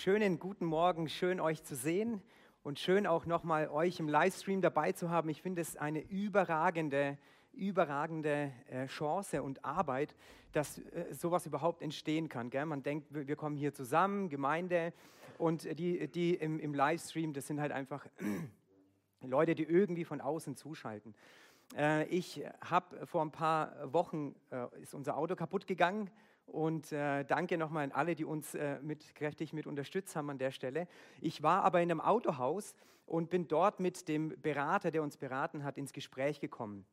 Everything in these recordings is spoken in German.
schönen guten Morgen, schön euch zu sehen und schön auch nochmal euch im Livestream dabei zu haben. Ich finde es eine überragende, überragende äh, Chance und Arbeit, dass äh, sowas überhaupt entstehen kann. Man denkt, wir kommen hier zusammen, Gemeinde und die, die im, im Livestream, das sind halt einfach Leute, die irgendwie von außen zuschalten. Äh, ich habe vor ein paar Wochen, ist unser Auto kaputt gegangen und äh, danke nochmal an alle, die uns äh, mit, kräftig mit unterstützt haben an der Stelle. Ich war aber in einem Autohaus und bin dort mit dem Berater, der uns beraten hat, ins Gespräch gekommen.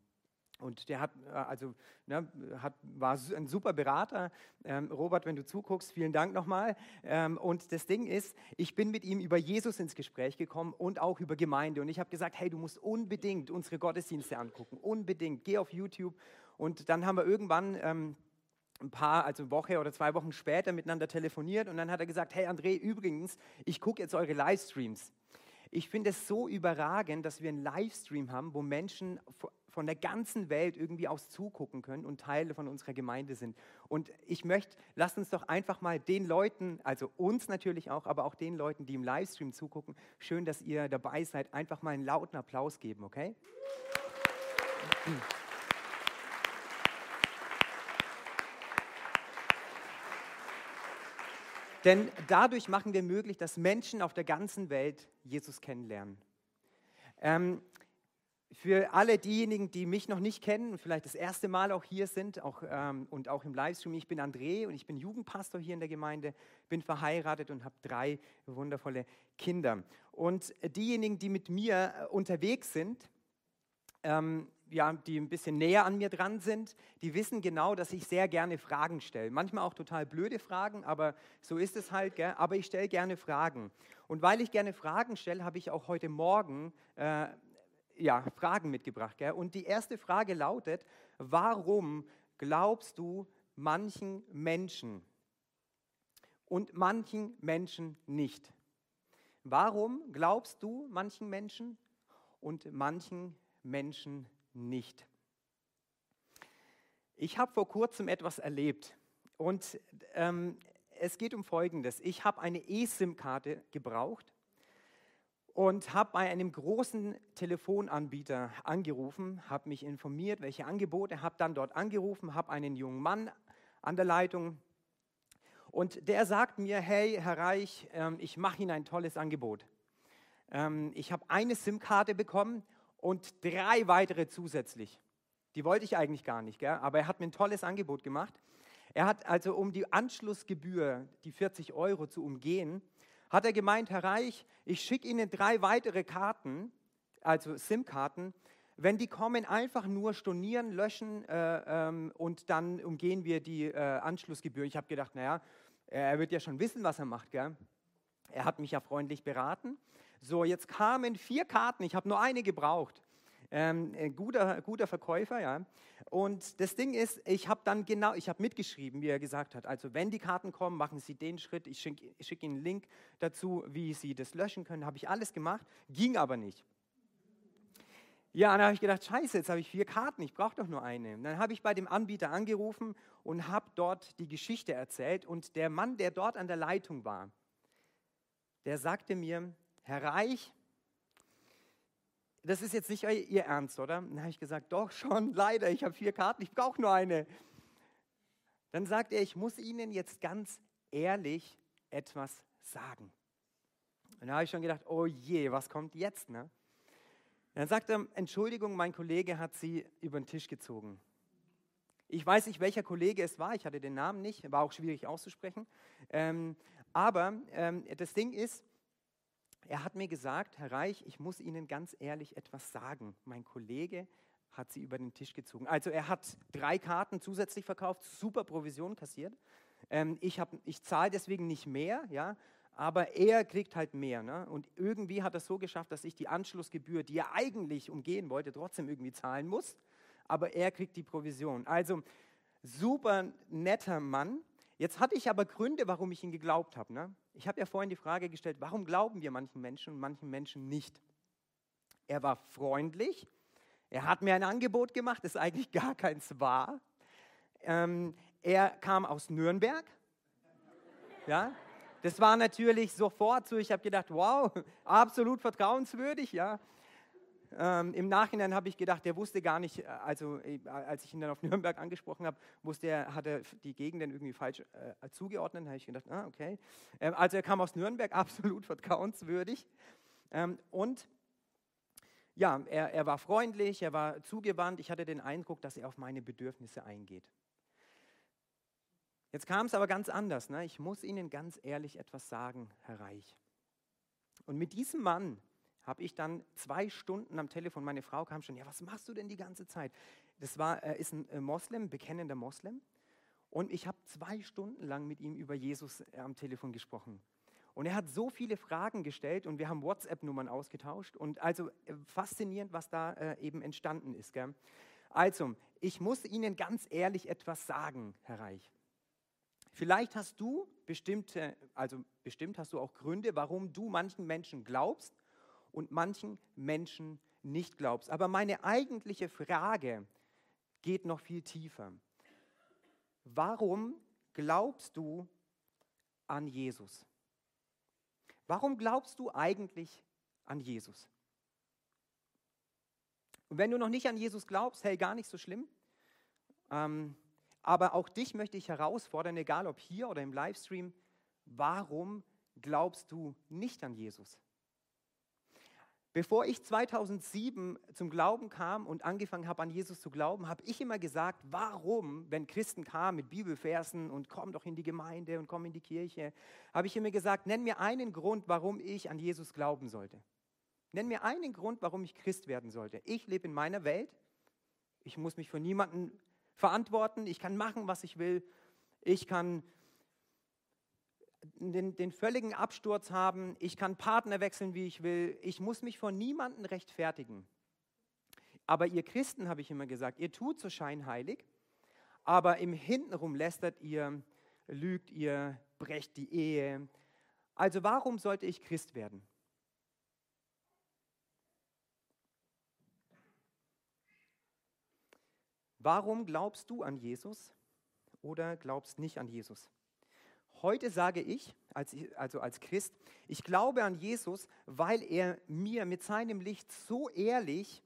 Und der hat, äh, also, ne, hat, war ein super Berater. Ähm, Robert, wenn du zuguckst, vielen Dank nochmal. Ähm, und das Ding ist, ich bin mit ihm über Jesus ins Gespräch gekommen und auch über Gemeinde. Und ich habe gesagt, hey, du musst unbedingt unsere Gottesdienste angucken. Unbedingt. Geh auf YouTube. Und dann haben wir irgendwann... Ähm, ein paar, also eine Woche oder zwei Wochen später miteinander telefoniert und dann hat er gesagt, hey André, übrigens, ich gucke jetzt eure Livestreams. Ich finde es so überragend, dass wir einen Livestream haben, wo Menschen von der ganzen Welt irgendwie aus zugucken können und Teile von unserer Gemeinde sind. Und ich möchte, lasst uns doch einfach mal den Leuten, also uns natürlich auch, aber auch den Leuten, die im Livestream zugucken, schön, dass ihr dabei seid, einfach mal einen lauten Applaus geben, okay? Denn dadurch machen wir möglich, dass Menschen auf der ganzen Welt Jesus kennenlernen. Ähm, für alle diejenigen, die mich noch nicht kennen und vielleicht das erste Mal auch hier sind auch, ähm, und auch im Livestream, ich bin André und ich bin Jugendpastor hier in der Gemeinde, bin verheiratet und habe drei wundervolle Kinder. Und diejenigen, die mit mir äh, unterwegs sind, ähm, ja, die ein bisschen näher an mir dran sind, die wissen genau, dass ich sehr gerne Fragen stelle. Manchmal auch total blöde Fragen, aber so ist es halt. Gell? Aber ich stelle gerne Fragen. Und weil ich gerne Fragen stelle, habe ich auch heute Morgen äh, ja, Fragen mitgebracht. Gell? Und die erste Frage lautet, warum glaubst du manchen Menschen und manchen Menschen nicht? Warum glaubst du manchen Menschen und manchen Menschen nicht? nicht. Ich habe vor kurzem etwas erlebt und ähm, es geht um Folgendes. Ich habe eine eSIM-Karte gebraucht und habe bei einem großen Telefonanbieter angerufen, habe mich informiert, welche Angebote, habe dann dort angerufen, habe einen jungen Mann an der Leitung und der sagt mir, hey Herr Reich, ähm, ich mache Ihnen ein tolles Angebot. Ähm, ich habe eine SIM-Karte bekommen und drei weitere zusätzlich. Die wollte ich eigentlich gar nicht, gell? aber er hat mir ein tolles Angebot gemacht. Er hat also, um die Anschlussgebühr, die 40 Euro zu umgehen, hat er gemeint, Herr Reich, ich schicke Ihnen drei weitere Karten, also SIM-Karten. Wenn die kommen, einfach nur stornieren, löschen äh, ähm, und dann umgehen wir die äh, Anschlussgebühr. Ich habe gedacht, naja, er wird ja schon wissen, was er macht. Gell? Er hat mich ja freundlich beraten. So, jetzt kamen vier Karten, ich habe nur eine gebraucht. Ähm, guter, guter Verkäufer, ja. Und das Ding ist, ich habe dann genau, ich habe mitgeschrieben, wie er gesagt hat. Also wenn die Karten kommen, machen Sie den Schritt. Ich schicke schick Ihnen einen Link dazu, wie Sie das löschen können. Habe ich alles gemacht, ging aber nicht. Ja, dann habe ich gedacht, scheiße, jetzt habe ich vier Karten, ich brauche doch nur eine. Dann habe ich bei dem Anbieter angerufen und habe dort die Geschichte erzählt. Und der Mann, der dort an der Leitung war, der sagte mir, Herr Reich, das ist jetzt nicht Ihr Ernst, oder? Dann habe ich gesagt, doch schon, leider, ich habe vier Karten, ich brauche nur eine. Dann sagt er, ich muss Ihnen jetzt ganz ehrlich etwas sagen. Und da habe ich schon gedacht, oh je, was kommt jetzt? Ne? Dann sagt er, Entschuldigung, mein Kollege hat Sie über den Tisch gezogen. Ich weiß nicht, welcher Kollege es war, ich hatte den Namen nicht, war auch schwierig auszusprechen. Ähm, aber ähm, das Ding ist, er hat mir gesagt, Herr Reich, ich muss Ihnen ganz ehrlich etwas sagen. Mein Kollege hat sie über den Tisch gezogen. Also er hat drei Karten zusätzlich verkauft, super Provision kassiert. Ähm, ich, ich zahle deswegen nicht mehr, ja, aber er kriegt halt mehr. Ne? Und irgendwie hat er es so geschafft, dass ich die Anschlussgebühr, die er eigentlich umgehen wollte, trotzdem irgendwie zahlen muss. Aber er kriegt die Provision. Also super netter Mann. Jetzt hatte ich aber Gründe, warum ich ihn geglaubt habe. Ne? Ich habe ja vorhin die Frage gestellt, warum glauben wir manchen Menschen und manchen Menschen nicht? Er war freundlich, er hat mir ein Angebot gemacht, das eigentlich gar keins war. Ähm, er kam aus Nürnberg. Ja? Das war natürlich sofort so, ich habe gedacht, wow, absolut vertrauenswürdig, ja. Ähm, Im Nachhinein habe ich gedacht, der wusste gar nicht, äh, also äh, als ich ihn dann auf Nürnberg angesprochen habe, wusste er, hat er die Gegenden irgendwie falsch äh, zugeordnet. Da habe ich gedacht, ah, okay. Ähm, also er kam aus Nürnberg, absolut vertrauenswürdig. Ähm, und ja, er, er war freundlich, er war zugewandt. Ich hatte den Eindruck, dass er auf meine Bedürfnisse eingeht. Jetzt kam es aber ganz anders. Ne? Ich muss Ihnen ganz ehrlich etwas sagen, Herr Reich. Und mit diesem Mann habe ich dann zwei Stunden am Telefon, meine Frau kam schon, ja, was machst du denn die ganze Zeit? Das war, er ist ein äh, Moslem, bekennender Moslem. Und ich habe zwei Stunden lang mit ihm über Jesus äh, am Telefon gesprochen. Und er hat so viele Fragen gestellt und wir haben WhatsApp-Nummern ausgetauscht. Und also äh, faszinierend, was da äh, eben entstanden ist. Gell? Also, ich muss Ihnen ganz ehrlich etwas sagen, Herr Reich. Vielleicht hast du bestimmte, also bestimmt hast du auch Gründe, warum du manchen Menschen glaubst und manchen Menschen nicht glaubst. Aber meine eigentliche Frage geht noch viel tiefer. Warum glaubst du an Jesus? Warum glaubst du eigentlich an Jesus? Und wenn du noch nicht an Jesus glaubst, hey, gar nicht so schlimm. Ähm, aber auch dich möchte ich herausfordern, egal ob hier oder im Livestream, warum glaubst du nicht an Jesus? Bevor ich 2007 zum Glauben kam und angefangen habe, an Jesus zu glauben, habe ich immer gesagt, warum, wenn Christen kamen mit Bibelversen und komm doch in die Gemeinde und komm in die Kirche, habe ich immer gesagt, nenn mir einen Grund, warum ich an Jesus glauben sollte. Nenn mir einen Grund, warum ich Christ werden sollte. Ich lebe in meiner Welt. Ich muss mich für niemanden verantworten. Ich kann machen, was ich will. Ich kann den, den völligen Absturz haben, ich kann Partner wechseln, wie ich will, ich muss mich vor niemandem rechtfertigen. Aber ihr Christen, habe ich immer gesagt, ihr tut so scheinheilig, aber im Hintenrum lästert ihr, lügt ihr, brecht die Ehe. Also warum sollte ich Christ werden? Warum glaubst du an Jesus oder glaubst nicht an Jesus? Heute sage ich, als, also als Christ, ich glaube an Jesus, weil er mir mit seinem Licht so ehrlich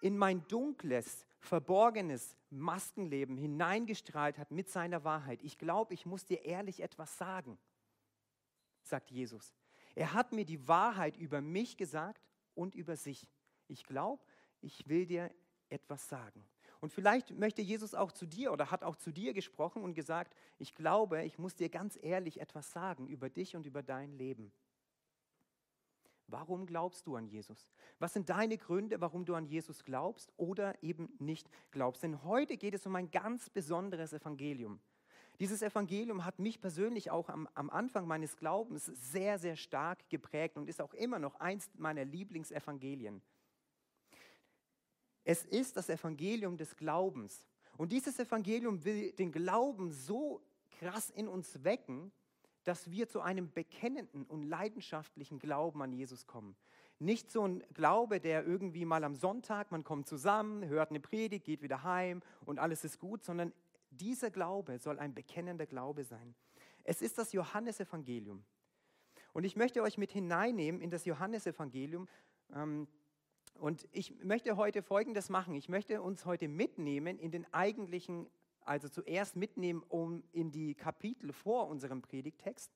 in mein dunkles, verborgenes Maskenleben hineingestrahlt hat mit seiner Wahrheit. Ich glaube, ich muss dir ehrlich etwas sagen, sagt Jesus. Er hat mir die Wahrheit über mich gesagt und über sich. Ich glaube, ich will dir etwas sagen. Und vielleicht möchte Jesus auch zu dir oder hat auch zu dir gesprochen und gesagt, ich glaube, ich muss dir ganz ehrlich etwas sagen über dich und über dein Leben. Warum glaubst du an Jesus? Was sind deine Gründe, warum du an Jesus glaubst oder eben nicht glaubst? Denn heute geht es um ein ganz besonderes Evangelium. Dieses Evangelium hat mich persönlich auch am, am, Anfang meines Glaubens sehr, sehr stark geprägt und ist auch immer noch eins meiner Lieblingsevangelien. Es ist das Evangelium des Glaubens. Und dieses Evangelium will den Glauben so krass in uns wecken, dass wir zu einem bekennenden und leidenschaftlichen Glauben an Jesus kommen. Nicht so ein Glaube, der irgendwie mal am Sonntag, man kommt zusammen, hört eine Predigt, geht wieder heim und alles ist gut, sondern dieser Glaube soll ein bekennender Glaube sein. Es ist das Johannesevangelium. Und ich möchte euch mit hineinnehmen in das Johannesevangelium. Ähm, und ich möchte heute Folgendes machen. Ich möchte uns heute mitnehmen in den eigentlichen, also zuerst mitnehmen um in die Kapitel vor unserem Predigtext,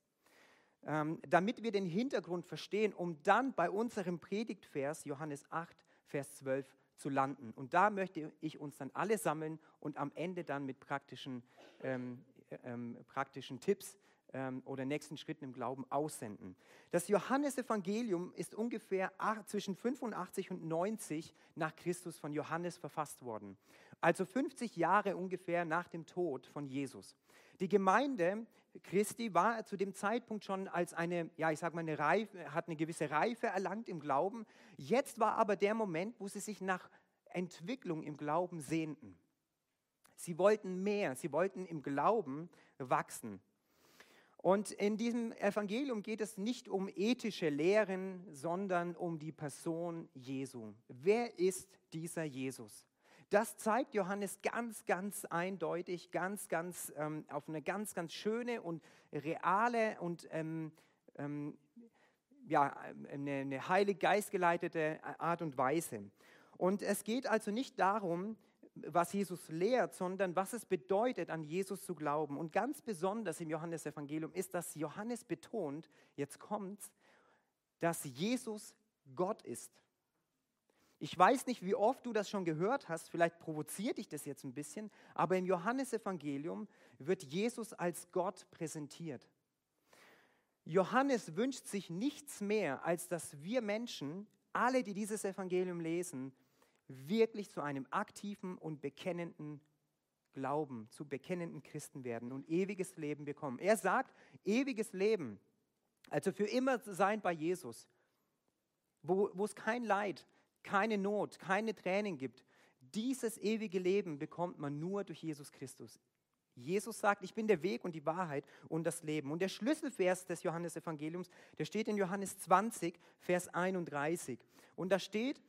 ähm, damit wir den Hintergrund verstehen, um dann bei unserem Predigtvers Johannes 8, Vers 12 zu landen. Und da möchte ich uns dann alle sammeln und am Ende dann mit praktischen, ähm, ähm, praktischen Tipps ähm, oder nächsten Schritten im Glauben aussenden. Das Johannesevangelium ist ungefähr zwischen 85 und 90 nach Christus von Johannes verfasst worden. Also 50 Jahre ungefähr nach dem Tod von Jesus. Die Gemeinde Christi war zu dem Zeitpunkt schon als eine, ja, ich sag mal, eine Reife, hat eine gewisse Reife erlangt im Glauben. Jetzt war aber der Moment, wo sie sich nach Entwicklung im Glauben sehnten. Sie wollten mehr, sie wollten im Glauben wachsen. Und in diesem Evangelium geht es nicht um ethische Lehren, sondern um die Person Jesu. Wer ist dieser Jesus? Das zeigt Johannes ganz, ganz eindeutig, ganz, ganz ähm, auf eine ganz, ganz schöne und reale und ähm, ähm, ja, eine, eine heilig geistgeleitete Art und Weise. Und es geht also nicht darum, was Jesus lehrt, sondern was es bedeutet, an Jesus zu glauben. Und ganz besonders im Johannesevangelium ist, dass Johannes betont, jetzt kommt's, dass Jesus Gott ist. Ich weiß nicht, wie oft du das schon gehört hast, vielleicht provoziert dich das jetzt ein bisschen, aber im Johannesevangelium wird Jesus als Gott präsentiert. Johannes wünscht sich nichts mehr, als dass wir Menschen, alle, die dieses Evangelium lesen, wirklich zu einem aktiven und bekennenden Glauben, zu bekennenden Christen werden und ewiges Leben bekommen. Er sagt, ewiges Leben, also für immer sein bei Jesus, wo, wo es kein Leid, keine Not, keine Tränen gibt. Dieses ewige Leben bekommt man nur durch Jesus Christus. Jesus sagt, ich bin der Weg und die Wahrheit und das Leben. Und der Schlüsselvers des Johannesevangeliums, der steht in Johannes 20, Vers 31. Und da steht,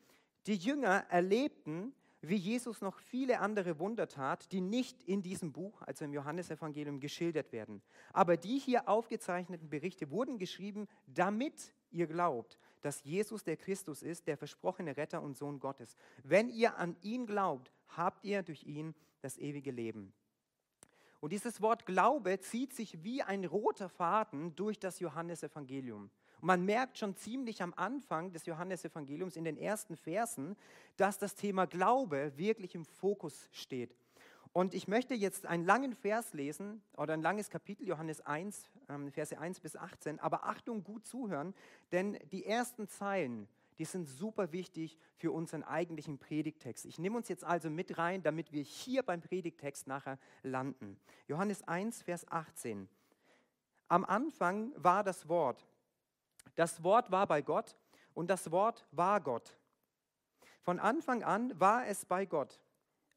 die Jünger erlebten, wie Jesus noch viele andere Wunder tat, die nicht in diesem Buch, also im Johannesevangelium, geschildert werden. Aber die hier aufgezeichneten Berichte wurden geschrieben, damit ihr glaubt, dass Jesus der Christus ist, der versprochene Retter und Sohn Gottes. Wenn ihr an ihn glaubt, habt ihr durch ihn das ewige Leben. Und dieses Wort Glaube zieht sich wie ein roter Faden durch das Johannesevangelium. Und man merkt schon ziemlich am Anfang des Johannesevangeliums in den ersten Versen, dass das Thema Glaube wirklich im Fokus steht. Und ich möchte jetzt einen langen Vers lesen oder ein langes Kapitel, Johannes 1, ähm, Verse 1 bis 18. Aber Achtung, gut zuhören, denn die ersten Zeilen, die sind super wichtig für unseren eigentlichen Predigtext. Ich nehme uns jetzt also mit rein, damit wir hier beim Predigtext nachher landen. Johannes 1, Vers 18. Am Anfang war das Wort das Wort war bei Gott und das Wort war Gott. Von Anfang an war es bei Gott.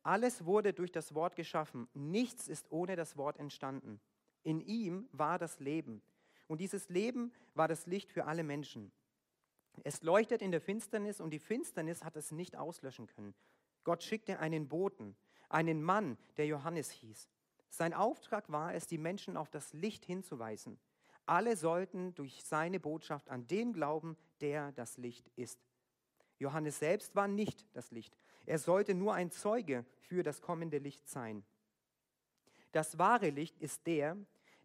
Alles wurde durch das Wort geschaffen. Nichts ist ohne das Wort entstanden. In ihm war das Leben. Und dieses Leben war das Licht für alle Menschen. Es leuchtet in der Finsternis und die Finsternis hat es nicht auslöschen können. Gott schickte einen Boten, einen Mann, der Johannes hieß. Sein Auftrag war es, die Menschen auf das Licht hinzuweisen. Alle sollten durch seine Botschaft an den glauben, der das Licht ist. Johannes selbst war nicht das Licht. Er sollte nur ein Zeuge für das kommende Licht sein. Das wahre Licht ist der,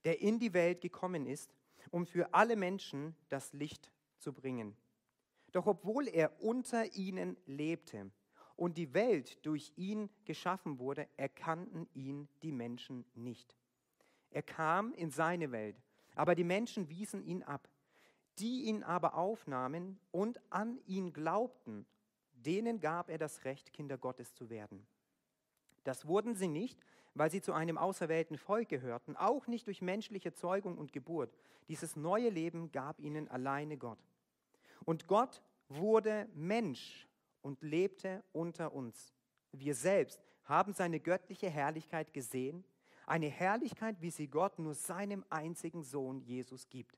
der in die Welt gekommen ist, um für alle Menschen das Licht zu bringen. Doch obwohl er unter ihnen lebte und die Welt durch ihn geschaffen wurde, erkannten ihn die Menschen nicht. Er kam in seine Welt aber die Menschen wiesen ihn ab. Die ihn aber aufnahmen und an ihn glaubten, denen gab er das Recht, Kinder Gottes zu werden. Das wurden sie nicht, weil sie zu einem auserwählten Volk gehörten, auch nicht durch menschliche Zeugung und Geburt. Dieses neue Leben gab ihnen alleine Gott. Und Gott wurde Mensch und lebte unter uns. Wir selbst haben seine göttliche Herrlichkeit gesehen eine Herrlichkeit, wie sie Gott nur seinem einzigen Sohn Jesus gibt.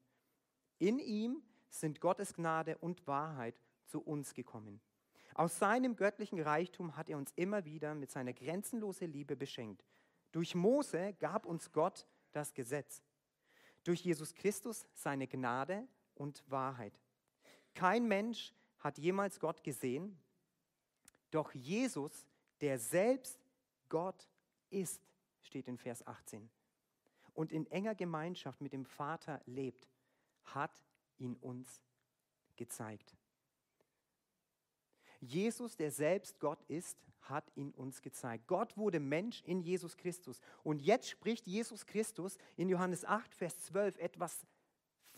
In ihm sind Gottes Gnade und Wahrheit zu uns gekommen. Aus seinem göttlichen Reichtum hat er uns immer wieder mit seiner grenzenlosen Liebe beschenkt. Durch Mose gab uns Gott das Gesetz. Durch Jesus Christus seine Gnade und Wahrheit. Kein Mensch hat jemals Gott gesehen, doch Jesus, der selbst Gott ist, steht in Vers 18. Und in enger Gemeinschaft mit dem Vater lebt, hat ihn uns gezeigt. Jesus, der selbst Gott ist, hat ihn uns gezeigt. Gott wurde Mensch in Jesus Christus. Und jetzt spricht Jesus Christus in Johannes 8, Vers 12 etwas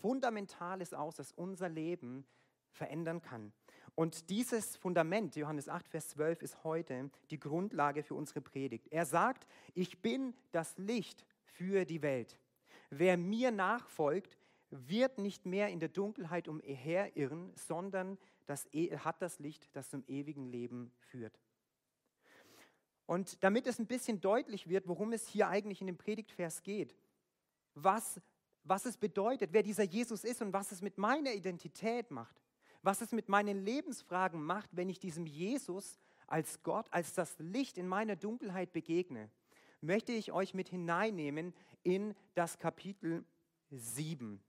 Fundamentales aus, das unser Leben verändern kann. Und dieses Fundament, Johannes 8, Vers 12, ist heute die Grundlage für unsere Predigt. Er sagt, ich bin das Licht für die Welt. Wer mir nachfolgt, wird nicht mehr in der Dunkelheit umherirren, sondern das, e, hat das Licht, das zum ewigen Leben führt. Und damit es ein bisschen deutlich wird, worum es hier eigentlich in dem Predigtvers geht, was, was es bedeutet, wer dieser Jesus ist und was es mit meiner Identität macht, was es mit meinen Lebensfragen macht, wenn ich diesem Jesus als Gott, als das Licht in meiner Dunkelheit begegne, möchte ich euch mit hineinnehmen in das Kapitel 7.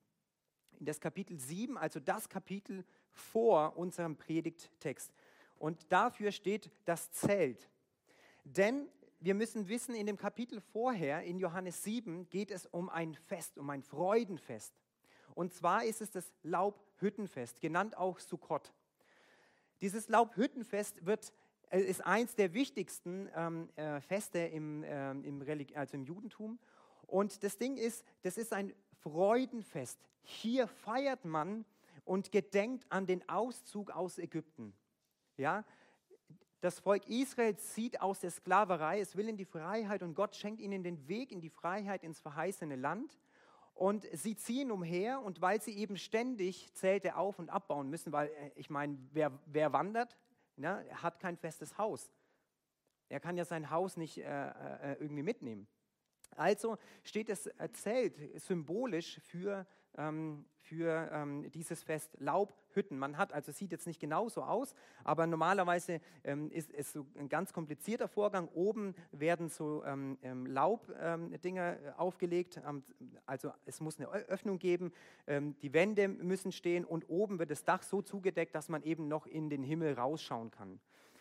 In das Kapitel 7, also das Kapitel vor unserem Predigttext. Und dafür steht das Zelt. Denn wir müssen wissen, in dem Kapitel vorher, in Johannes 7, geht es um ein Fest, um ein Freudenfest. Und zwar ist es das Laubhüttenfest, genannt auch Sukkot. Dieses Laubhüttenfest wird, äh, ist eins der wichtigsten ähm, äh, Feste im, äh, im, also im Judentum. Und das Ding ist, das ist ein Freudenfest. Hier feiert man und gedenkt an den Auszug aus Ägypten. Ja, das Volk Israel zieht aus der Sklaverei, es will in die Freiheit und Gott schenkt ihnen den Weg in die Freiheit ins verheißene Land. Und sie ziehen umher und weil sie eben ständig Zelte auf- und abbauen müssen, weil äh, ich meine, wer, wer wandert, ne, hat kein festes Haus. Er kann ja sein Haus nicht äh, äh, irgendwie mitnehmen. Also steht das Zelt symbolisch für ähm, für ähm, dieses Fest Laubhütten. Man hat, also sieht jetzt nicht genau so aus, aber normalerweise ähm, ist es so ein ganz komplizierter Vorgang. Oben werden so ähm, ähm Laubdinger ähm, aufgelegt, also es muss eine Öffnung geben, die Wände müssen stehen und oben wird das Dach so zugedeckt, dass man eben noch in den Himmel rausschauen kann.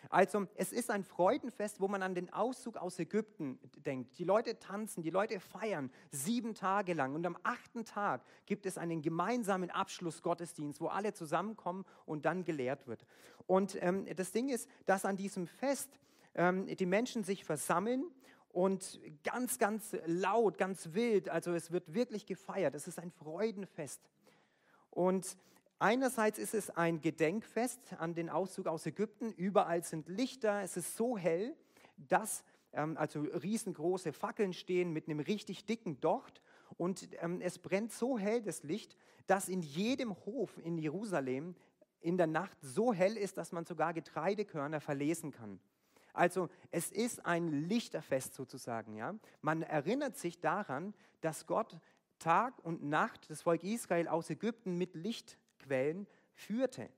Also es ist ein Freudenfest, wo man an den Auszug aus Ägypten denkt. Die Leute tanzen, die Leute feiern sieben Tage lang und am achten Tag gibt es einen gemeinsamen Abschlussgottesdienst, wo alle zusammenkommen und dann gelehrt wird. Und ähm, das Ding ist, dass an diesem Fest ähm, die Menschen sich versammeln und ganz, ganz laut, ganz wild, also es wird wirklich gefeiert. Es ist ein Freudenfest. Und Einerseits ist es ein Gedenkfest an den Auszug aus Ägypten. Überall sind Lichter. Es ist so hell, dass ähm, also riesengroße Fackeln stehen mit einem richtig dicken Docht. Und ähm, es brennt so hell das Licht, dass in jedem Hof in Jerusalem in der Nacht so hell ist, dass man sogar Getreidekörner verlesen kann. Also es ist ein Lichterfest sozusagen. Ja? Man erinnert sich daran, dass Gott Tag und Nacht das Volk Israel aus Ägypten mit Licht Quellen führte.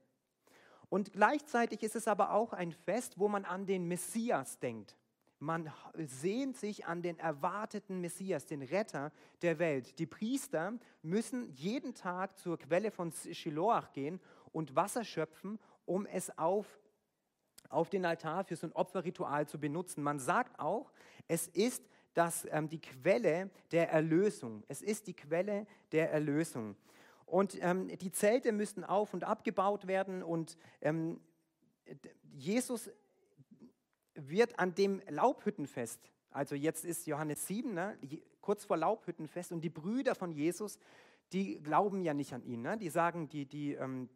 Und gleichzeitig ist es aber auch ein Fest, wo man an den Messias denkt. Man sehnt sich an den erwarteten Messias, den Retter der Welt. Die Priester müssen jeden Tag zur Quelle von Shiloach gehen und Wasser schöpfen, um es auf, auf den Altar für so ein Opferritual zu benutzen. Man sagt auch, es ist das, ähm, die Quelle der Erlösung. Es ist die Quelle der Erlösung. Und ähm, die Zelte müssten auf und abgebaut werden und ähm, Jesus wird an dem Laubhüttenfest, also jetzt ist Johannes 7, ne, kurz vor Laubhüttenfest und die Brüder von Jesus, die glauben ja nicht an ihn. Ne? Die sagen, die, die ähm,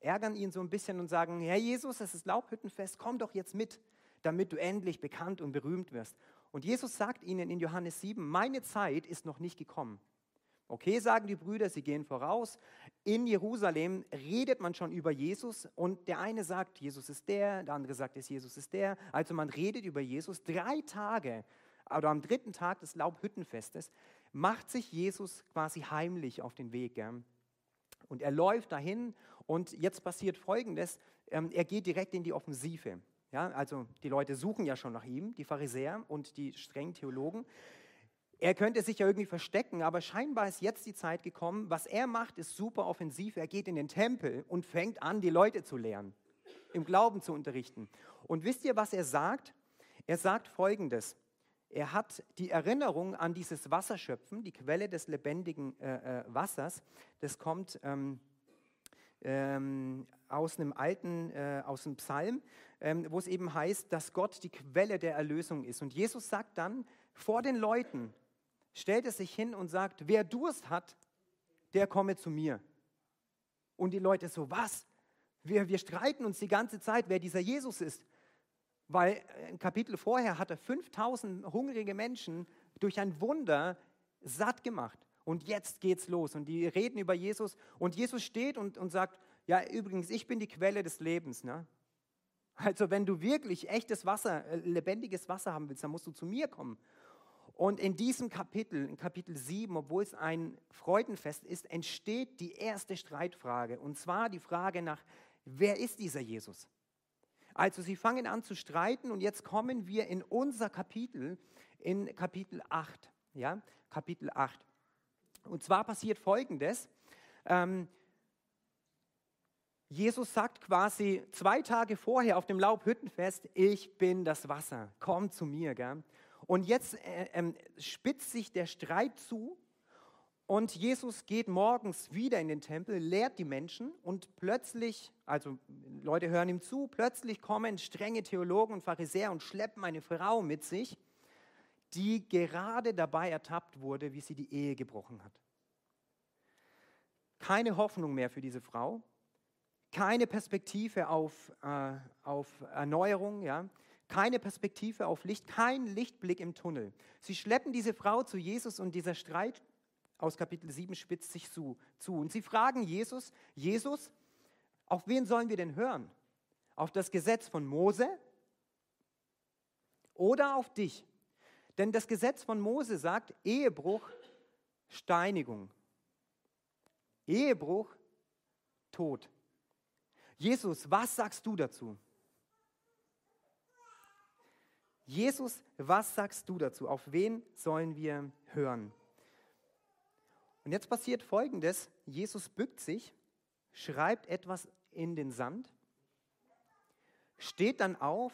ärgern ihn so ein bisschen und sagen, Herr Jesus, es ist Laubhüttenfest, komm doch jetzt mit, damit du endlich bekannt und berühmt wirst. Und Jesus sagt ihnen in Johannes 7, meine Zeit ist noch nicht gekommen. Okay, sagen die Brüder, sie gehen voraus. In Jerusalem redet man schon über Jesus und der eine sagt, Jesus ist der, der andere sagt, Jesus ist der. Also man redet über Jesus. Drei Tage oder am dritten Tag des Laubhüttenfestes macht sich Jesus quasi heimlich auf den Weg. Gell? Und er läuft dahin und jetzt passiert Folgendes, ähm, er geht direkt in die Offensive. Ja, also die Leute suchen ja schon nach ihm, die Pharisäer und die strengen Theologen. Er könnte sich ja irgendwie verstecken, aber scheinbar ist jetzt die Zeit gekommen. Was er macht, ist super offensiv. Er geht in den Tempel und fängt an, die Leute zu lehren, im Glauben zu unterrichten. Und wisst ihr, was er sagt? Er sagt Folgendes. Er hat die Erinnerung an dieses Wasserschöpfen, die Quelle des lebendigen äh, äh, Wassers. Das kommt ähm, ähm, aus einem alten, äh, aus einem Psalm, ähm, wo es eben heißt, dass Gott die Quelle der Erlösung ist. Und Jesus sagt dann vor den Leuten, stellt es sich hin und sagt, wer Durst hat, der komme zu mir. Und die Leute so, was? Wir, wir streiten uns die ganze Zeit, wer dieser Jesus ist. Weil ein Kapitel vorher hat er 5000 hungrige Menschen durch ein Wunder satt gemacht. Und jetzt geht's los. Und die reden über Jesus. Und Jesus steht und, und sagt, ja, übrigens, ich bin die Quelle des Lebens. Ne? Also wenn du wirklich echtes Wasser, äh, lebendiges Wasser haben willst, dann musst du zu mir kommen. Und in diesem Kapitel, in Kapitel 7, obwohl es ein Freudenfest ist, entsteht die erste Streitfrage. Und zwar die Frage nach, wer ist dieser Jesus? Also sie fangen an zu streiten und jetzt kommen wir in unser Kapitel, in Kapitel 8. Ja, Kapitel 8. Und zwar passiert Folgendes. Ähm, Jesus sagt quasi zwei Tage vorher auf dem Laubhüttenfest, ich bin das Wasser, komm zu mir. Gell? Und jetzt äh, äh, spitzt sich der Streit zu und Jesus geht morgens wieder in den Tempel, lehrt die Menschen und plötzlich, also Leute hören ihm zu, plötzlich kommen strenge Theologen und Pharisäer und schleppen eine Frau mit sich, die gerade dabei ertappt wurde, wie sie die Ehe gebrochen hat. Keine Hoffnung mehr für diese Frau keine Perspektive auf, äh, auf Erneuerung, ja? Keine Perspektive auf Licht, kein Lichtblick im Tunnel. Sie schleppen diese Frau zu Jesus und dieser Streit aus Kapitel 7 spitzt sich zu. zu. Und sie fragen Jesus, Jesus, auf wen sollen wir denn hören? Auf das Gesetz von Mose oder auf dich? Denn das Gesetz von Mose sagt Ehebruch, Steinigung. Ehebruch, Tod. Jesus, was sagst du dazu? Jesus, was sagst du dazu? Auf wen sollen wir hören? Und jetzt passiert Folgendes. Jesus bückt sich, schreibt etwas in den Sand, steht dann auf,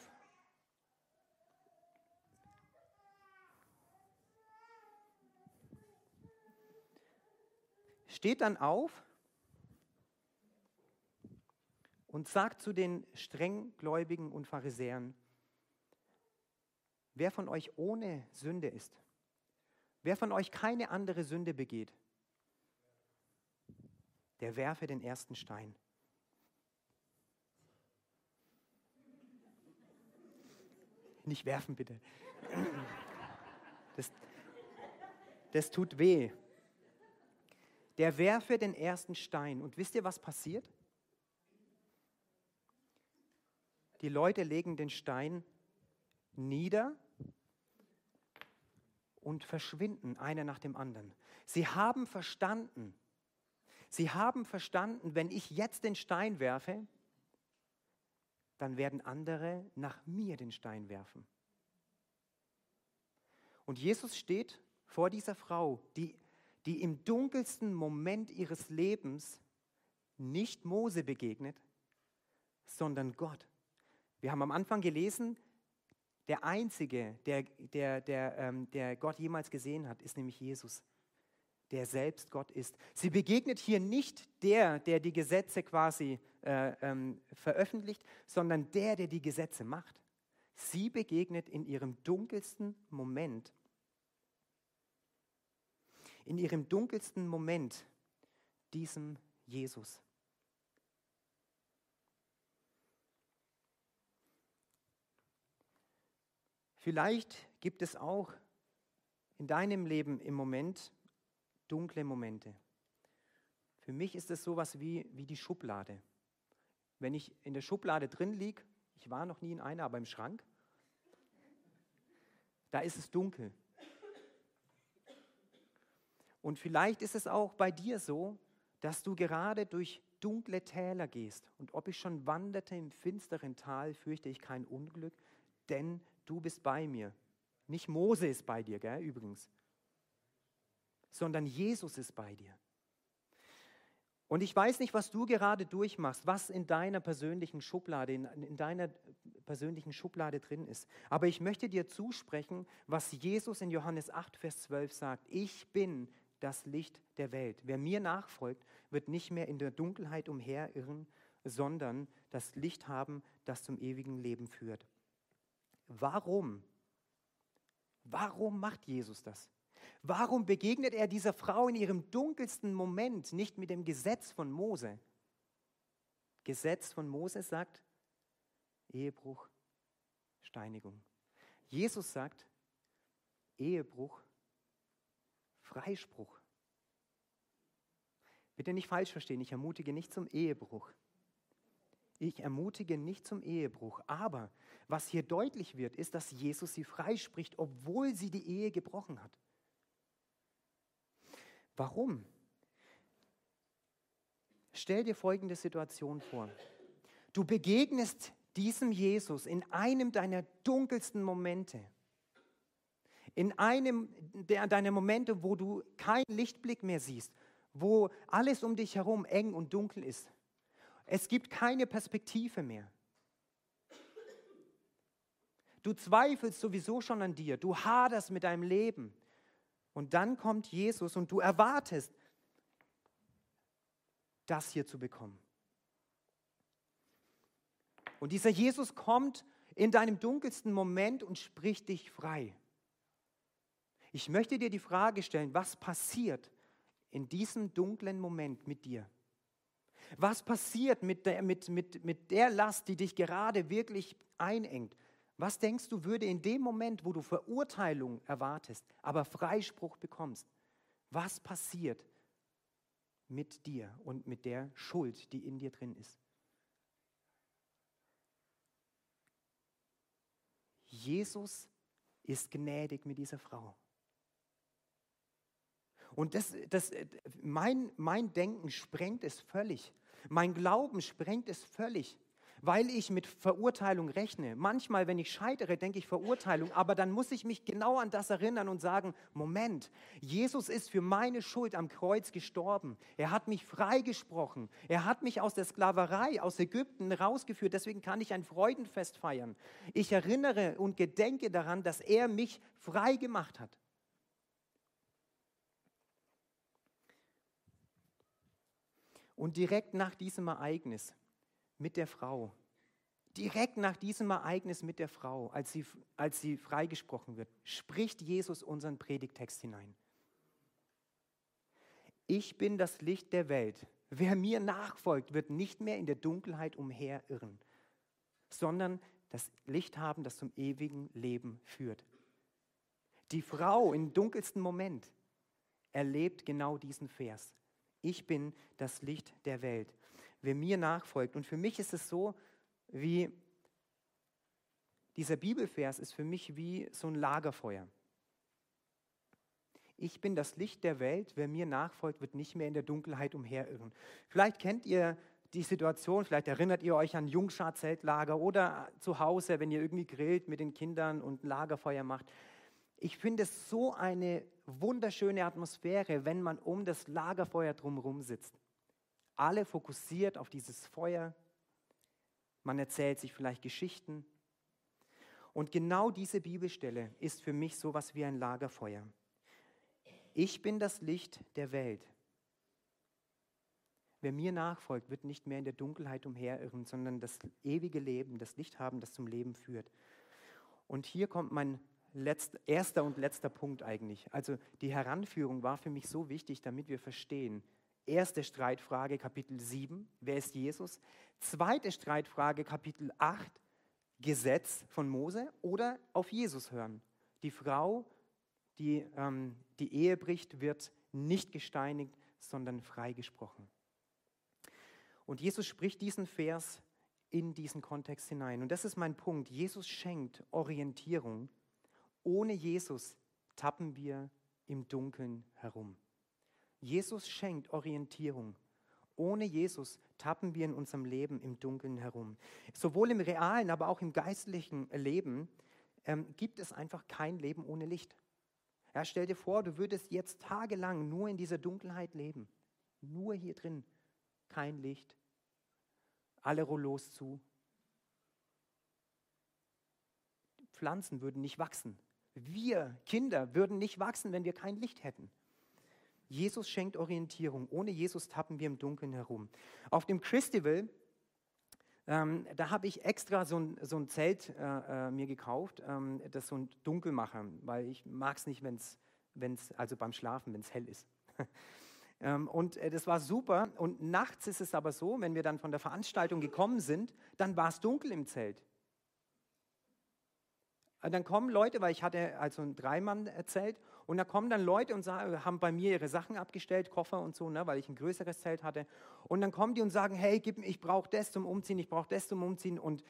steht dann auf und sagt zu den strenggläubigen und Pharisäern, wer von euch ohne Sünde ist, wer von euch keine andere Sünde begeht, der werfe den ersten Stein. Nicht werfen, bitte. Das, das tut weh. Der werfe den ersten Stein. Und wisst ihr, was passiert? Die Leute legen den Stein nieder und verschwinden einer nach dem anderen. Sie haben verstanden, sie haben verstanden, wenn ich jetzt den Stein werfe, dann werden andere nach mir den Stein werfen. Und Jesus steht vor dieser Frau, die, die im dunkelsten Moment ihres Lebens nicht Mose begegnet, sondern Gott. Wir haben am Anfang gelesen, der Einzige, der, der, der, ähm, der Gott jemals gesehen hat, ist nämlich Jesus, der selbst Gott ist. Sie begegnet hier nicht der, der die Gesetze quasi äh, ähm, veröffentlicht, sondern der, der die Gesetze macht. Sie begegnet in ihrem dunkelsten Moment, in ihrem dunkelsten Moment diesem Jesus. Vielleicht gibt es auch in deinem Leben im Moment dunkle Momente. Für mich ist es sowas wie, wie die Schublade. Wenn ich in der Schublade drin liege, ich war noch nie in einer, aber im Schrank, da ist es dunkel. Und vielleicht ist es auch bei dir so, dass du gerade durch dunkle Täler gehst. Und ob ich schon wanderte im finsteren Tal, fürchte ich kein Unglück, denn du bist bei mir. Nicht Mose ist bei dir, gell, übrigens, sondern Jesus ist bei dir. Und ich weiß nicht, was du gerade durchmachst, was in deiner persönlichen Schublade, in, in, deiner persönlichen Schublade drin ist. Aber ich möchte dir zusprechen, was Jesus in Johannes 8, Vers 12 sagt. Ich bin das Licht der Welt. Wer mir nachfolgt, wird nicht mehr in der Dunkelheit umherirren, sondern das Licht haben, das zum ewigen Leben führt. Warum? Warum macht Jesus das? Warum begegnet er dieser Frau in ihrem dunkelsten Moment nicht mit dem Gesetz von Mose? Gesetz von Mose sagt Ehebruch, Steinigung. Jesus sagt Ehebruch, Freispruch. Bitte nicht falsch verstehen, ich ermutige nicht zum Ehebruch. Ich ermutige nicht zum Ehebruch. Aber was hier deutlich wird, ist, dass Jesus sie freispricht, obwohl sie die Ehe gebrochen hat. Warum? Stell dir folgende Situation vor. Du begegnest diesem Jesus in einem deiner dunkelsten Momente, in einem der, deiner Momente, wo du keinen Lichtblick mehr siehst, wo alles um dich herum eng und dunkel ist. Es gibt keine Perspektive mehr. Du zweifelst sowieso schon an dir, du haderst mit deinem Leben. Und dann kommt Jesus und du erwartest, das hier zu bekommen. Und dieser Jesus kommt in deinem dunkelsten Moment und spricht dich frei. Ich möchte dir die Frage stellen, was passiert in diesem dunklen Moment mit dir? Was passiert mit der, mit, mit, mit der Last, die dich gerade wirklich einengt? Was denkst du, würde in dem Moment, wo du Verurteilung erwartest, aber Freispruch bekommst, was passiert mit dir und mit der Schuld, die in dir drin ist? Jesus ist gnädig mit dieser Frau. Und das, das, mein, mein Denken sprengt es völlig. Mein Glauben sprengt es völlig weil ich mit Verurteilung rechne. Manchmal, wenn ich scheitere, denke ich Verurteilung, aber dann muss ich mich genau an das erinnern und sagen, Moment, Jesus ist für meine Schuld am Kreuz gestorben. Er hat mich freigesprochen. Er hat mich aus der Sklaverei, aus Ägypten rausgeführt. Deswegen kann ich ein Freudenfest feiern. Ich erinnere und gedenke daran, dass er mich frei gemacht hat. Und direkt nach diesem Ereignis mit der Frau. Direkt nach diesem Ereignis mit der Frau, als sie, als sie freigesprochen wird, spricht Jesus unseren Predigtext hinein. Ich bin das Licht der Welt. Wer mir nachfolgt, wird nicht mehr in der Dunkelheit umherirren, sondern das Licht haben, das zum ewigen Leben führt. Die Frau im dunkelsten Moment erlebt genau diesen Vers. Ich bin das Licht der Welt wer mir nachfolgt. Und für mich ist es so, wie dieser Bibelvers ist für mich wie so ein Lagerfeuer. Ich bin das Licht der Welt, wer mir nachfolgt, wird nicht mehr in der Dunkelheit umherirren. Vielleicht kennt ihr die Situation, vielleicht erinnert ihr euch an Jungschar-Zeltlager oder zu Hause, wenn ihr irgendwie grillt mit den Kindern und Lagerfeuer macht. Ich finde es so eine wunderschöne Atmosphäre, wenn man um das Lagerfeuer drumherum sitzt alle fokussiert auf dieses Feuer. Man erzählt sich vielleicht Geschichten. Und genau diese Bibelstelle ist für mich so was wie ein Lagerfeuer. Ich bin das Licht der Welt. Wer mir nachfolgt, wird nicht mehr in der Dunkelheit umherirren, sondern das ewige Leben, das Licht haben, das zum Leben führt. Und hier kommt mein letzter, erster und letzter Punkt eigentlich. Also die Heranführung war für mich so wichtig, damit wir verstehen, Erste Streitfrage, Kapitel 7, wer ist Jesus? Zweite Streitfrage, Kapitel 8, Gesetz von Mose oder auf Jesus hören. Die Frau, die ähm, die Ehe bricht, wird nicht gesteinigt, sondern freigesprochen. Und Jesus spricht diesen Vers in diesen Kontext hinein. Und das ist mein Punkt. Jesus schenkt Orientierung. Ohne Jesus tappen wir im Dunkeln herum. Jesus schenkt Orientierung. Ohne Jesus tappen wir in unserem Leben im Dunkeln herum. Sowohl im realen, aber auch im geistlichen Leben ähm, gibt es einfach kein Leben ohne Licht. Ja, stell dir vor, du würdest jetzt tagelang nur in dieser Dunkelheit leben. Nur hier drin. Kein Licht. Alle Rollos zu. Pflanzen würden nicht wachsen. Wir Kinder würden nicht wachsen, wenn wir kein Licht hätten. Jesus schenkt Orientierung. Ohne Jesus tappen wir im Dunkeln herum. Auf dem Christival, ähm, da habe ich extra so ein, so ein Zelt äh, äh, mir gekauft, ähm, das so ein Dunkelmacher, weil ich mag es nicht, wenn es, also beim Schlafen, wenn es hell ist. ähm, und äh, das war super. Und nachts ist es aber so, wenn wir dann von der Veranstaltung gekommen sind, dann war es dunkel im Zelt. Dann kommen Leute, weil ich hatte also ein Dreimann-Zelt und da kommen dann Leute und sagen, haben bei mir ihre Sachen abgestellt, Koffer und so, ne, weil ich ein größeres Zelt hatte. Und dann kommen die und sagen, hey, gib, ich brauche das zum Umziehen, ich brauche das zum Umziehen. Und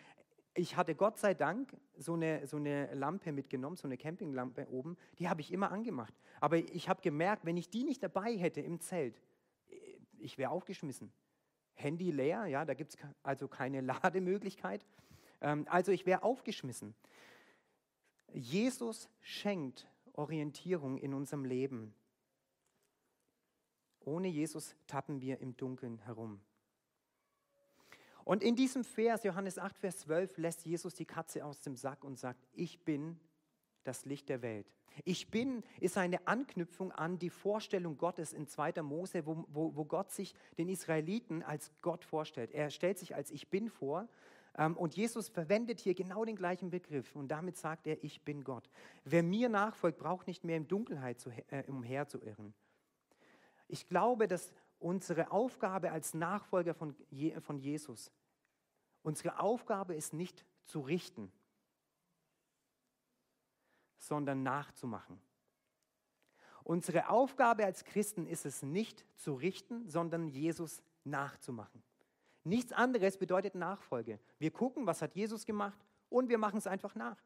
ich hatte Gott sei Dank so eine, so eine Lampe mitgenommen, so eine Campinglampe oben, die habe ich immer angemacht. Aber ich habe gemerkt, wenn ich die nicht dabei hätte im Zelt, ich wäre aufgeschmissen. Handy leer, ja, da gibt es also keine Lademöglichkeit. Ähm, also ich wäre aufgeschmissen. Jesus schenkt Orientierung in unserem Leben. Ohne Jesus tappen wir im Dunkeln herum. Und in diesem Vers, Johannes 8, Vers 12, lässt Jesus die Katze aus dem Sack und sagt, ich bin das Licht der Welt. Ich bin ist eine Anknüpfung an die Vorstellung Gottes in 2. Mose, wo, wo, wo Gott sich den Israeliten als Gott vorstellt. Er stellt sich als Ich bin vor und Jesus verwendet hier genau den gleichen Begriff und damit sagt er, ich bin Gott. Wer mir nachfolgt, braucht nicht mehr in Dunkelheit zu, äh, umherzuirren. Ich glaube, dass unsere Aufgabe als Nachfolger von, von Jesus, unsere Aufgabe ist nicht zu richten, sondern nachzumachen. Unsere Aufgabe als Christen ist es nicht zu richten, sondern Jesus nachzumachen. Nichts anderes bedeutet Nachfolge. Wir gucken, was hat Jesus gemacht und wir machen es einfach nach.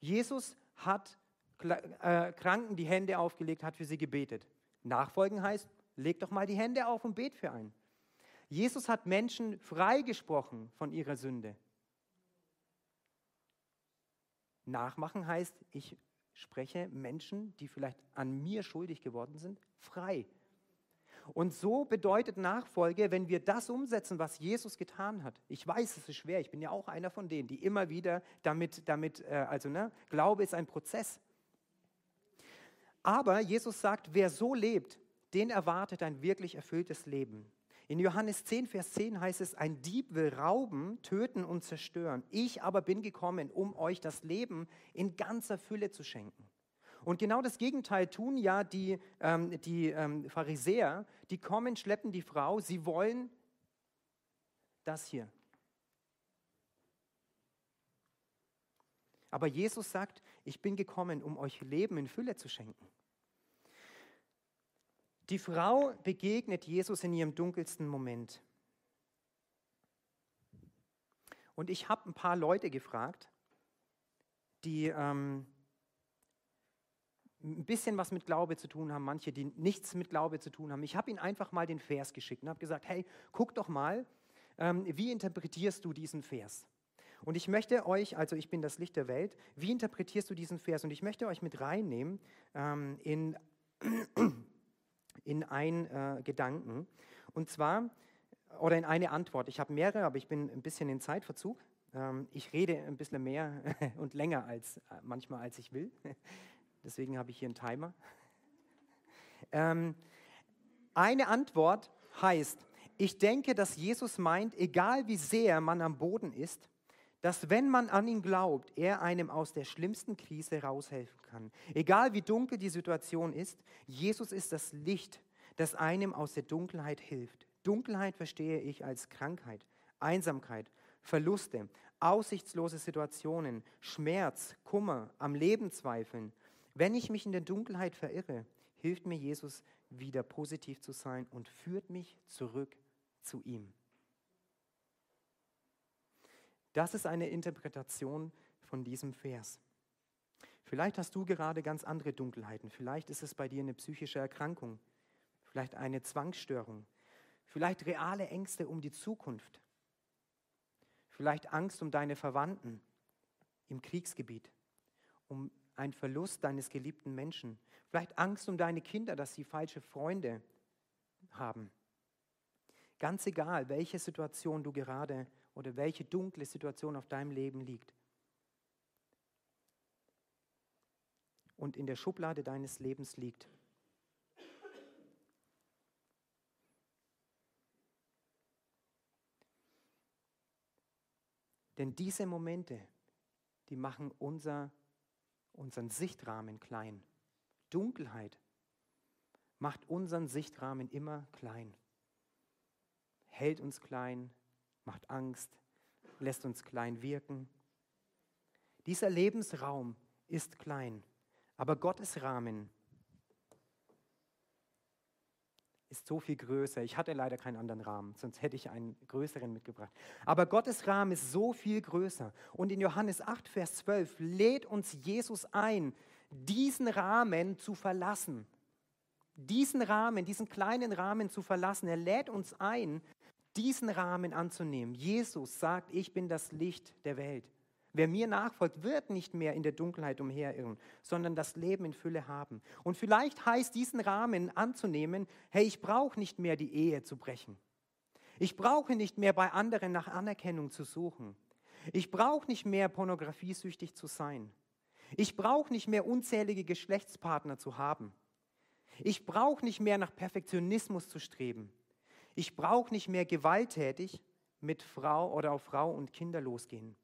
Jesus hat äh, Kranken die Hände aufgelegt, hat für sie gebetet. Nachfolgen heißt, leg doch mal die Hände auf und bet für einen. Jesus hat Menschen freigesprochen von ihrer Sünde. Nachmachen heißt, ich spreche Menschen, die vielleicht an mir schuldig geworden sind, frei. Und so bedeutet Nachfolge, wenn wir das umsetzen, was Jesus getan hat. Ich weiß, es ist schwer. Ich bin ja auch einer von denen, die immer wieder damit, damit äh, also ne, Glaube ist ein Prozess. Aber Jesus sagt, wer so lebt, den erwartet ein wirklich erfülltes Leben. In Johannes 10, Vers 10 heißt es, ein Dieb will rauben, töten und zerstören. Ich aber bin gekommen, um euch das Leben in ganzer Fülle zu schenken. Und genau das Gegenteil tun ja die, ähm, die ähm, Pharisäer, die kommen, schleppen die Frau, sie wollen das hier. Aber Jesus sagt, ich bin gekommen, um euch Leben in Fülle zu schenken. Die Frau begegnet Jesus in ihrem dunkelsten Moment. Und ich habe ein paar Leute gefragt, die ähm, ein bisschen was mit Glaube zu tun haben, manche, die nichts mit Glaube zu tun haben. Ich habe ihnen einfach mal den Vers geschickt und habe gesagt, hey, guck doch mal, ähm, wie interpretierst du diesen Vers? Und ich möchte euch, also ich bin das Licht der Welt, wie interpretierst du diesen Vers? Und ich möchte euch mit reinnehmen ähm, in in einen äh, Gedanken. Und zwar, oder in eine Antwort. Ich habe mehrere, aber ich bin ein bisschen in Zeitverzug. Ähm, ich rede ein bisschen mehr und länger als äh, manchmal, als ich will. Deswegen habe ich hier einen Timer. Ähm, eine Antwort heißt, ich denke, dass Jesus meint, egal wie sehr man am Boden ist, dass wenn man an ihn glaubt, er einem aus der schlimmsten Krise raushelfen kann. Egal wie dunkel die Situation ist, Jesus ist das Licht, das einem aus der Dunkelheit hilft. Dunkelheit verstehe ich als Krankheit, Einsamkeit, Verluste, aussichtslose Situationen, Schmerz, Kummer, am Leben zweifeln. Wenn ich mich in der Dunkelheit verirre, hilft mir Jesus wieder positiv zu sein und führt mich zurück zu ihm. Das ist eine Interpretation von diesem Vers. Vielleicht hast du gerade ganz andere Dunkelheiten. Vielleicht ist es bei dir eine psychische Erkrankung, vielleicht eine Zwangsstörung, vielleicht reale Ängste um die Zukunft, vielleicht Angst um deine Verwandten im Kriegsgebiet, um einen Verlust deines geliebten Menschen, vielleicht Angst um deine Kinder, dass sie falsche Freunde haben. Ganz egal, welche Situation du gerade oder welche dunkle Situation auf deinem Leben liegt. Und in der Schublade deines Lebens liegt. Denn diese Momente, die machen unser, unseren Sichtrahmen klein. Dunkelheit macht unseren Sichtrahmen immer klein, hält uns klein, macht Angst, lässt uns klein wirken. Dieser Lebensraum ist klein, aber Gottes Rahmen ist so viel größer. Ich hatte leider keinen anderen Rahmen, sonst hätte ich einen größeren mitgebracht. Aber Gottes Rahmen ist so viel größer. Und in Johannes 8, Vers 12 lädt uns Jesus ein, diesen Rahmen zu verlassen. Diesen Rahmen, diesen kleinen Rahmen zu verlassen. Er lädt uns ein, diesen Rahmen anzunehmen. Jesus sagt, ich bin das Licht der Welt. Wer mir nachfolgt, wird nicht mehr in der Dunkelheit umherirren, sondern das Leben in Fülle haben. Und vielleicht heißt diesen Rahmen anzunehmen, hey, ich brauche nicht mehr die Ehe zu brechen. Ich brauche nicht mehr bei anderen nach Anerkennung zu suchen. Ich brauche nicht mehr pornografiesüchtig zu sein. Ich brauche nicht mehr unzählige Geschlechtspartner zu haben. Ich brauche nicht mehr nach Perfektionismus zu streben. Ich brauche nicht mehr gewalttätig mit Frau oder auf Frau und Kinder losgehen.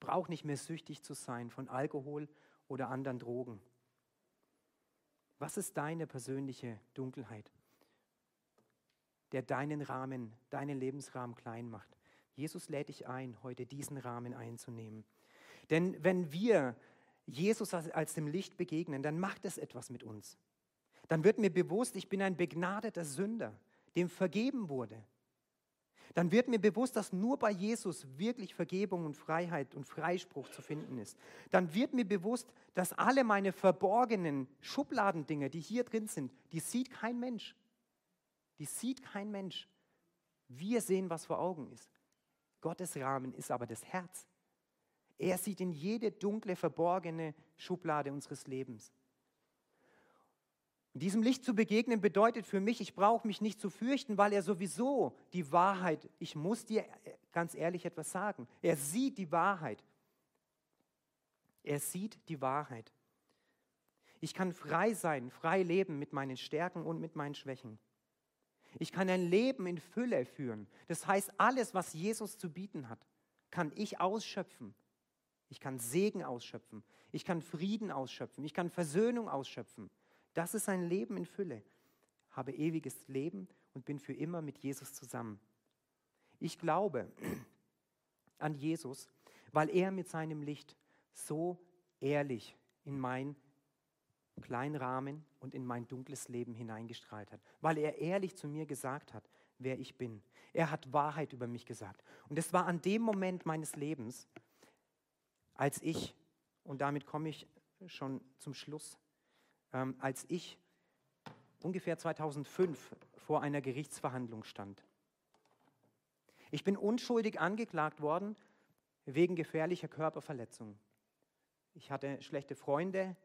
Brauche nicht mehr süchtig zu sein von Alkohol oder anderen Drogen. Was ist deine persönliche Dunkelheit, der deinen Rahmen, deinen Lebensrahmen klein macht? Jesus lädt dich ein, heute diesen Rahmen einzunehmen. Denn wenn wir Jesus als dem Licht begegnen, dann macht es etwas mit uns. Dann wird mir bewusst, ich bin ein begnadeter Sünder, dem vergeben wurde. Dann wird mir bewusst, dass nur bei Jesus wirklich Vergebung und Freiheit und Freispruch zu finden ist. Dann wird mir bewusst, dass alle meine verborgenen Schubladendinge, die hier drin sind, die sieht kein Mensch. Die sieht kein Mensch. Wir sehen, was vor Augen ist. Gottes Rahmen ist aber das Herz. Er sieht in jede dunkle, verborgene Schublade unseres Lebens. Diesem Licht zu begegnen bedeutet für mich, ich brauche mich nicht zu fürchten, weil er sowieso die Wahrheit, ich muss dir ganz ehrlich etwas sagen, er sieht die Wahrheit. Er sieht die Wahrheit. Ich kann frei sein, frei leben mit meinen Stärken und mit meinen Schwächen. Ich kann ein Leben in Fülle führen. Das heißt, alles, was Jesus zu bieten hat, kann ich ausschöpfen ich kann Segen ausschöpfen. Ich kann Frieden ausschöpfen. Ich kann Versöhnung ausschöpfen. Das ist ein Leben in Fülle. Habe ewiges Leben und bin für immer mit Jesus zusammen. Ich glaube an Jesus, weil er mit seinem Licht so ehrlich in mein kleinen Rahmen und in mein dunkles Leben hineingestrahlt hat. Weil er ehrlich zu mir gesagt hat, wer ich bin. Er hat Wahrheit über mich gesagt. Und es war an dem Moment meines Lebens, als ich, und damit komme ich schon zum Schluss, ähm, als ich ungefähr 2005 vor einer Gerichtsverhandlung stand. Ich bin unschuldig angeklagt worden wegen gefährlicher Körperverletzung. Ich hatte schlechte Freunde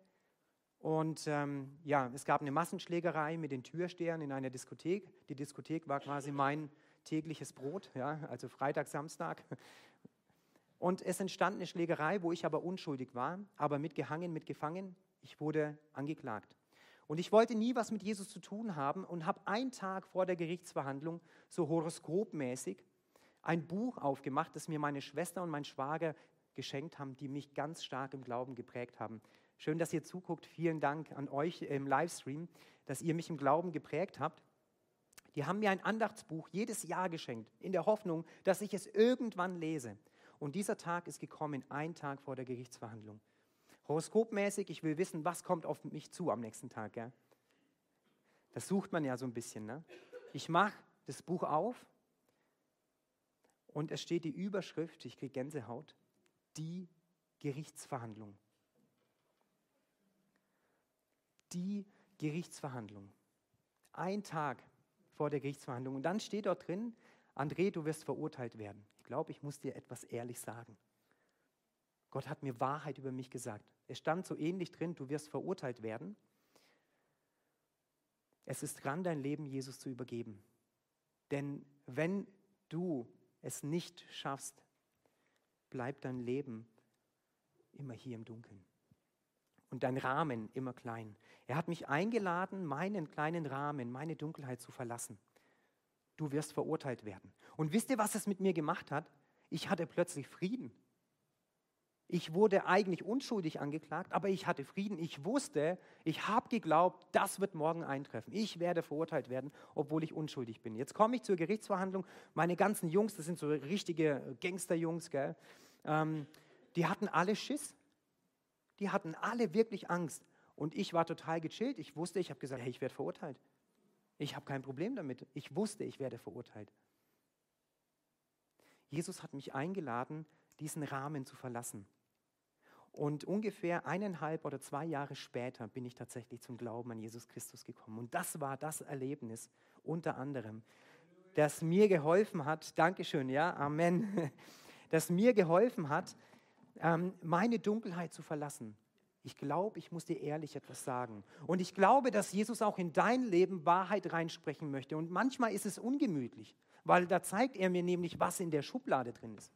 und ähm, ja, es gab eine Massenschlägerei mit den Türstehern in einer Diskothek. Die Diskothek war quasi mein tägliches Brot, ja, also Freitag, Samstag. Und es entstand eine Schlägerei, wo ich aber unschuldig war, aber mitgehangen, mitgefangen. Ich wurde angeklagt. Und ich wollte nie was mit Jesus zu tun haben und habe einen Tag vor der Gerichtsverhandlung so horoskopmäßig ein Buch aufgemacht, das mir meine Schwester und mein Schwager geschenkt haben, die mich ganz stark im Glauben geprägt haben. Schön, dass ihr zuguckt. Vielen Dank an euch im Livestream, dass ihr mich im Glauben geprägt habt. Die haben mir ein Andachtsbuch jedes Jahr geschenkt, in der Hoffnung, dass ich es irgendwann lese. Und dieser Tag ist gekommen, ein Tag vor der Gerichtsverhandlung. Horoskopmäßig, ich will wissen, was kommt auf mich zu am nächsten Tag. Gell? Das sucht man ja so ein bisschen. Ne? Ich mache das Buch auf und es steht die Überschrift, ich kriege Gänsehaut, die Gerichtsverhandlung. Die Gerichtsverhandlung. Ein Tag vor der Gerichtsverhandlung. Und dann steht dort drin, André, du wirst verurteilt werden glaube, ich muss dir etwas ehrlich sagen. Gott hat mir Wahrheit über mich gesagt. Es stand so ähnlich drin, du wirst verurteilt werden. Es ist dran, dein Leben Jesus zu übergeben. Denn wenn du es nicht schaffst, bleibt dein Leben immer hier im Dunkeln. Und dein Rahmen immer klein. Er hat mich eingeladen, meinen kleinen Rahmen, meine Dunkelheit zu verlassen du wirst verurteilt werden. Und wisst ihr, was es mit mir gemacht hat? Ich hatte plötzlich Frieden. Ich wurde eigentlich unschuldig angeklagt, aber ich hatte Frieden. Ich wusste, ich habe geglaubt, das wird morgen eintreffen. Ich werde verurteilt werden, obwohl ich unschuldig bin. Jetzt komme ich zur Gerichtsverhandlung. Meine ganzen Jungs, das sind so richtige Gangsterjungs, gell? Ähm, die hatten alle Schiss. Die hatten alle wirklich Angst. Und ich war total gechillt. Ich wusste, ich habe gesagt, hey, ich werde verurteilt. Ich habe kein Problem damit. Ich wusste, ich werde verurteilt. Jesus hat mich eingeladen, diesen Rahmen zu verlassen. Und ungefähr eineinhalb oder zwei Jahre später bin ich tatsächlich zum Glauben an Jesus Christus gekommen. Und das war das Erlebnis unter anderem, das mir geholfen hat, Dankeschön, ja, Amen, das mir geholfen hat, ähm, meine Dunkelheit zu verlassen. Ich glaube, ich muss dir ehrlich etwas sagen. Und ich glaube, dass Jesus auch in dein Leben Wahrheit reinsprechen möchte. Und manchmal ist es ungemütlich, weil da zeigt er mir nämlich, was in der Schublade drin ist.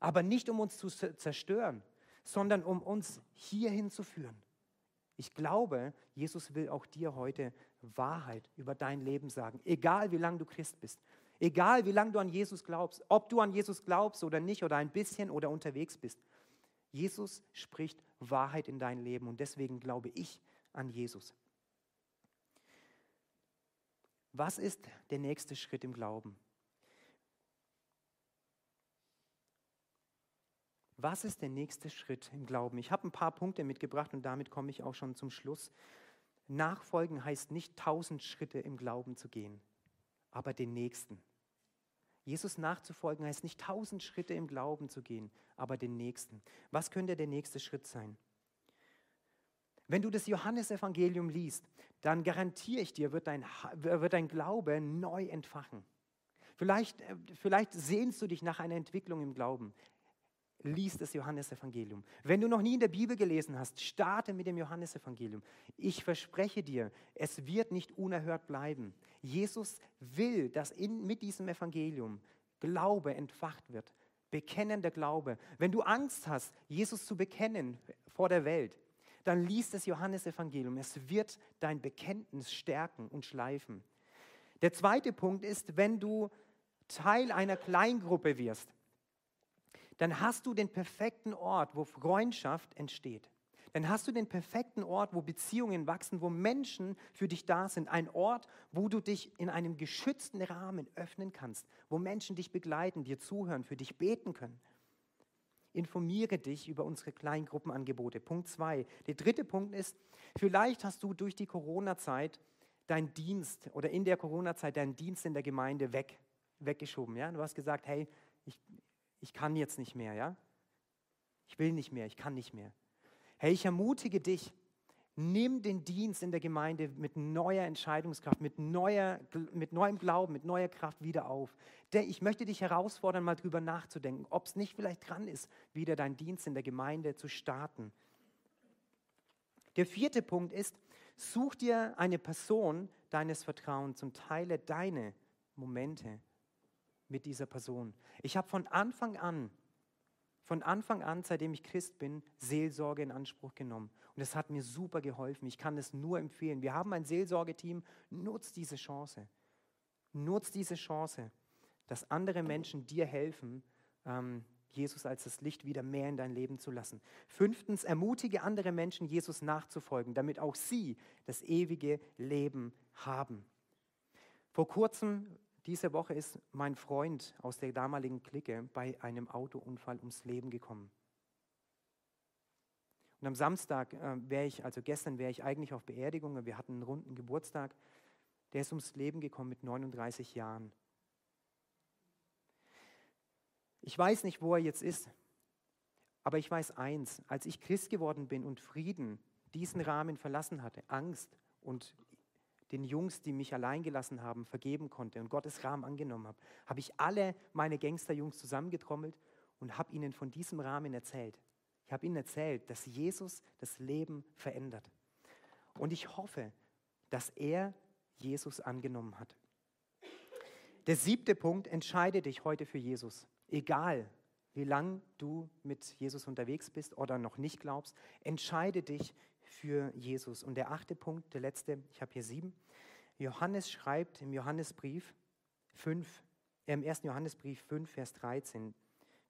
Aber nicht um uns zu zerstören, sondern um uns hierhin zu führen. Ich glaube, Jesus will auch dir heute Wahrheit über dein Leben sagen, egal wie lange du Christ bist, egal wie lange du an Jesus glaubst, ob du an Jesus glaubst oder nicht oder ein bisschen oder unterwegs bist. Jesus spricht Wahrheit in dein Leben und deswegen glaube ich an Jesus. Was ist der nächste Schritt im Glauben? Was ist der nächste Schritt im Glauben? Ich habe ein paar Punkte mitgebracht und damit komme ich auch schon zum Schluss. Nachfolgen heißt nicht tausend Schritte im Glauben zu gehen, aber den nächsten. Jesus nachzufolgen heißt nicht tausend Schritte im Glauben zu gehen, aber den nächsten. Was könnte der nächste Schritt sein? Wenn du das Johannesevangelium liest, dann garantiere ich dir, wird dein, wird dein Glaube neu entfachen. Vielleicht, äh, vielleicht sehnst du dich nach einer Entwicklung im Glauben. Lies das Johannesevangelium. Wenn du noch nie in der Bibel gelesen hast, starte mit dem Johannesevangelium. Ich verspreche dir, es wird nicht unerhört bleiben. Jesus will, dass in, mit diesem Evangelium Glaube entfacht wird. Bekennender Glaube. Wenn du Angst hast, Jesus zu bekennen vor der Welt, dann liest das Johannesevangelium. Es wird dein Bekenntnis stärken und schleifen. Der zweite Punkt ist, wenn du Teil einer Kleingruppe wirst, dann hast du den perfekten Ort, wo Freundschaft entsteht dann hast du den perfekten Ort, wo Beziehungen wachsen, wo Menschen für dich da sind. Ein Ort, wo du dich in einem geschützten Rahmen öffnen kannst, wo Menschen dich begleiten, dir zuhören, für dich beten können. Informiere dich über unsere Kleingruppenangebote. Punkt zwei. Der dritte Punkt ist, vielleicht hast du durch die Corona-Zeit deinen Dienst oder in der Corona-Zeit deinen Dienst in der Gemeinde weg, weggeschoben. Ja? Du hast gesagt, hey, ich, ich kann jetzt nicht mehr. Ja? Ich will nicht mehr, ich kann nicht mehr. Hey, ich ermutige dich, nimm den Dienst in der Gemeinde mit neuer Entscheidungskraft, mit, neuer, mit neuem Glauben, mit neuer Kraft wieder auf. Denn ich möchte dich herausfordern, mal drüber nachzudenken, ob es nicht vielleicht dran ist, wieder deinen Dienst in der Gemeinde zu starten. Der vierte Punkt ist, such dir eine Person deines Vertrauens und teile deine Momente mit dieser Person. Ich habe von Anfang an von Anfang an, seitdem ich Christ bin, Seelsorge in Anspruch genommen. Und es hat mir super geholfen. Ich kann es nur empfehlen. Wir haben ein Seelsorgeteam. Nutzt diese Chance. Nutzt diese Chance, dass andere Menschen dir helfen, ähm, Jesus als das Licht wieder mehr in dein Leben zu lassen. Fünftens, ermutige andere Menschen, Jesus nachzufolgen, damit auch sie das ewige Leben haben. Vor kurzem diese Woche ist mein Freund aus der damaligen Clique bei einem Autounfall ums Leben gekommen. Und am Samstag äh, wäre ich, also gestern wäre ich eigentlich auf Beerdigung, wir hatten einen runden Geburtstag. Der ist ums Leben gekommen mit 39 Jahren. Ich weiß nicht, wo er jetzt ist, aber ich weiß eins, als ich Christ geworden bin und Frieden diesen Rahmen verlassen hatte, Angst und den Jungs, die mich allein gelassen haben, vergeben konnte und Gottes Rahmen angenommen habe, habe ich alle meine Gangsterjungs zusammengetrommelt und habe ihnen von diesem Rahmen erzählt. Ich habe ihnen erzählt, dass Jesus das Leben verändert. Und ich hoffe, dass er Jesus angenommen hat. Der siebte Punkt, entscheide dich heute für Jesus. Egal, wie lange du mit Jesus unterwegs bist oder noch nicht glaubst, entscheide dich für Jesus. Und der achte Punkt, der letzte, ich habe hier sieben. Johannes schreibt im Johannesbrief 5, äh, im 1. Johannesbrief 5, Vers 13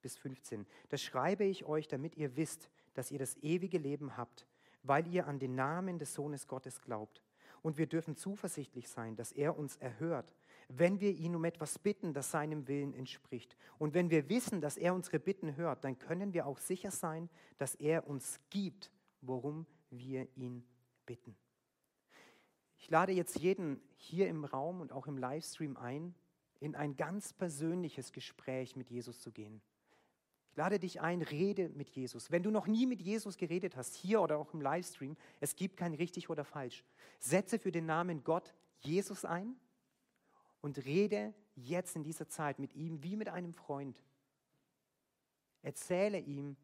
bis 15. Das schreibe ich euch, damit ihr wisst, dass ihr das ewige Leben habt, weil ihr an den Namen des Sohnes Gottes glaubt. Und wir dürfen zuversichtlich sein, dass er uns erhört, wenn wir ihn um etwas bitten, das seinem Willen entspricht. Und wenn wir wissen, dass er unsere Bitten hört, dann können wir auch sicher sein, dass er uns gibt, worum wir ihn bitten. Ich lade jetzt jeden hier im Raum und auch im Livestream ein, in ein ganz persönliches Gespräch mit Jesus zu gehen. Ich lade dich ein, rede mit Jesus. Wenn du noch nie mit Jesus geredet hast, hier oder auch im Livestream, es gibt kein richtig oder falsch. Setze für den Namen Gott Jesus ein und rede jetzt in dieser Zeit mit ihm wie mit einem Freund. Erzähle ihm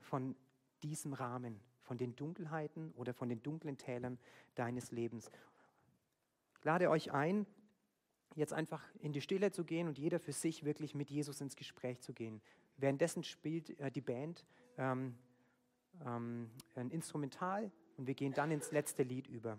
von diesem Rahmen, von den Dunkelheiten oder von den dunklen Tälern deines Lebens. Ich lade euch ein, jetzt einfach in die Stille zu gehen und jeder für sich wirklich mit Jesus ins Gespräch zu gehen. Währenddessen spielt äh, die Band ähm, ähm, ein Instrumental und wir gehen dann ins letzte Lied über.